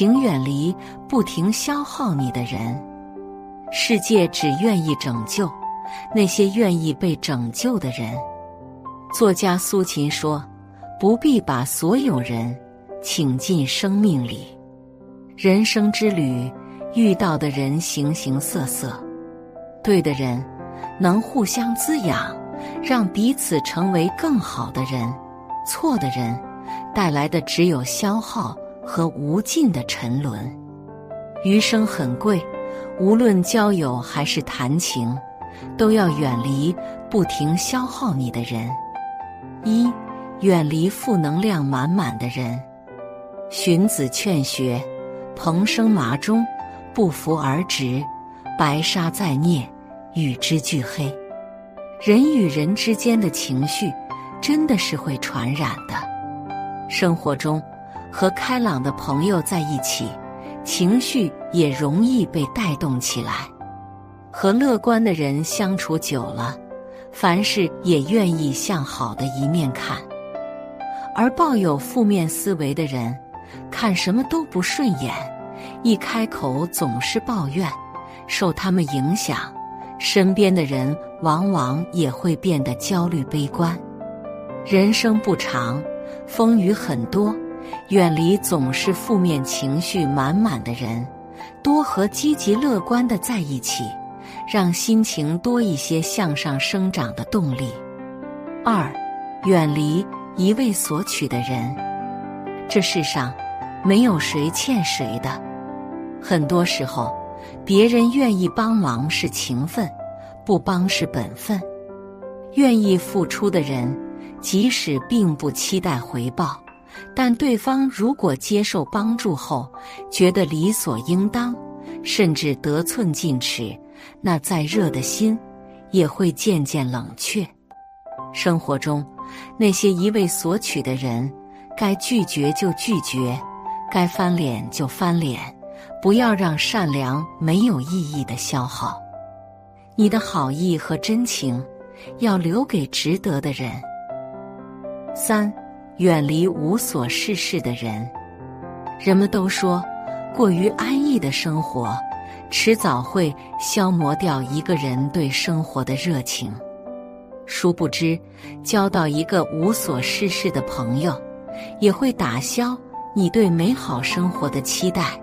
请远离不停消耗你的人。世界只愿意拯救那些愿意被拯救的人。作家苏秦说：“不必把所有人请进生命里。人生之旅，遇到的人形形色色，对的人能互相滋养，让彼此成为更好的人；错的人带来的只有消耗。”和无尽的沉沦，余生很贵，无论交友还是谈情，都要远离不停消耗你的人。一，远离负能量满满的人。荀子劝学：蓬生麻中，不服而直；白沙在涅，与之俱黑。人与人之间的情绪，真的是会传染的。生活中。和开朗的朋友在一起，情绪也容易被带动起来；和乐观的人相处久了，凡事也愿意向好的一面看；而抱有负面思维的人，看什么都不顺眼，一开口总是抱怨，受他们影响，身边的人往往也会变得焦虑悲观。人生不长，风雨很多。远离总是负面情绪满满的人，多和积极乐观的在一起，让心情多一些向上生长的动力。二，远离一味索取的人。这世上没有谁欠谁的，很多时候，别人愿意帮忙是情分，不帮是本分。愿意付出的人，即使并不期待回报。但对方如果接受帮助后，觉得理所应当，甚至得寸进尺，那再热的心也会渐渐冷却。生活中，那些一味索取的人，该拒绝就拒绝，该翻脸就翻脸，不要让善良没有意义的消耗。你的好意和真情，要留给值得的人。三。远离无所事事的人。人们都说，过于安逸的生活，迟早会消磨掉一个人对生活的热情。殊不知，交到一个无所事事的朋友，也会打消你对美好生活的期待，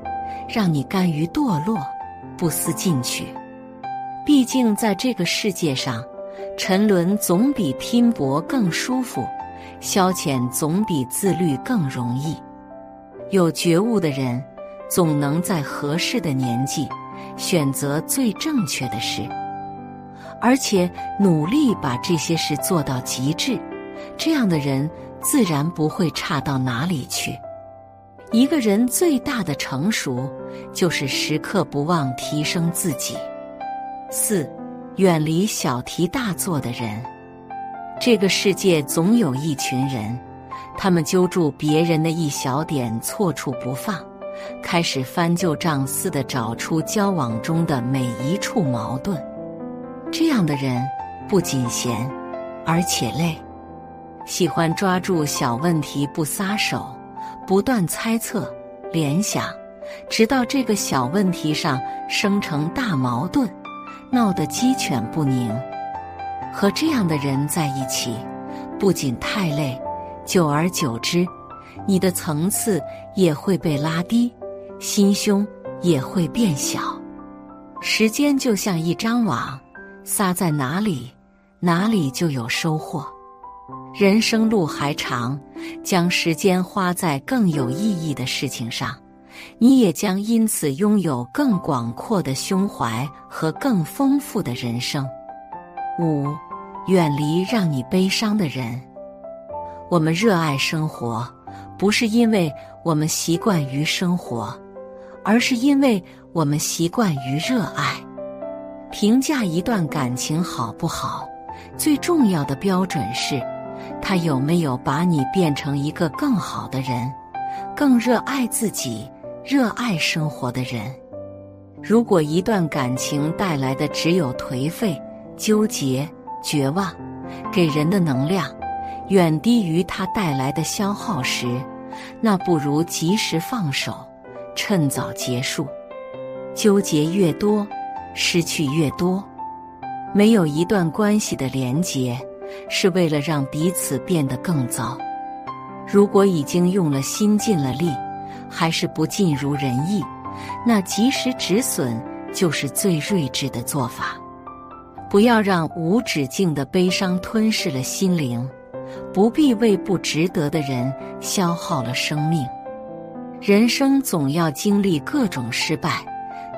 让你甘于堕落，不思进取。毕竟，在这个世界上，沉沦总比拼搏更舒服。消遣总比自律更容易。有觉悟的人，总能在合适的年纪选择最正确的事，而且努力把这些事做到极致。这样的人自然不会差到哪里去。一个人最大的成熟，就是时刻不忘提升自己。四，远离小题大做的人。这个世界总有一群人，他们揪住别人的一小点错处不放，开始翻旧账似的找出交往中的每一处矛盾。这样的人不仅闲，而且累，喜欢抓住小问题不撒手，不断猜测、联想，直到这个小问题上生成大矛盾，闹得鸡犬不宁。和这样的人在一起，不仅太累，久而久之，你的层次也会被拉低，心胸也会变小。时间就像一张网，撒在哪里，哪里就有收获。人生路还长，将时间花在更有意义的事情上，你也将因此拥有更广阔的胸怀和更丰富的人生。五。远离让你悲伤的人。我们热爱生活，不是因为我们习惯于生活，而是因为我们习惯于热爱。评价一段感情好不好，最重要的标准是，他有没有把你变成一个更好的人，更热爱自己、热爱生活的人。如果一段感情带来的只有颓废、纠结，绝望给人的能量远低于它带来的消耗时，那不如及时放手，趁早结束。纠结越多，失去越多。没有一段关系的连结，是为了让彼此变得更糟。如果已经用了心、尽了力，还是不尽如人意，那及时止损就是最睿智的做法。不要让无止境的悲伤吞噬了心灵，不必为不值得的人消耗了生命。人生总要经历各种失败，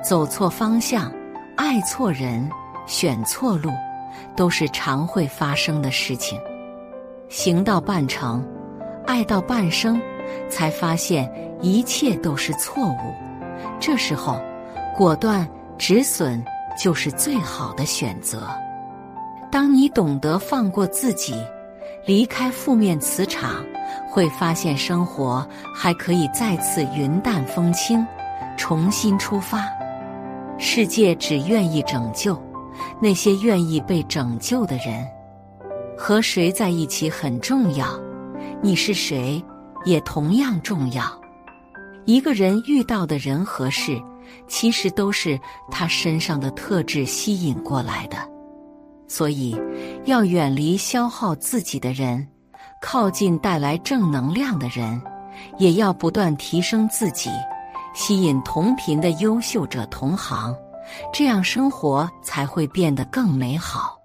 走错方向，爱错人。选错路，都是常会发生的事情。行到半程，爱到半生，才发现一切都是错误。这时候，果断止损就是最好的选择。当你懂得放过自己，离开负面磁场，会发现生活还可以再次云淡风轻，重新出发。世界只愿意拯救。那些愿意被拯救的人，和谁在一起很重要，你是谁也同样重要。一个人遇到的人和事，其实都是他身上的特质吸引过来的。所以，要远离消耗自己的人，靠近带来正能量的人，也要不断提升自己，吸引同频的优秀者同行。这样生活才会变得更美好。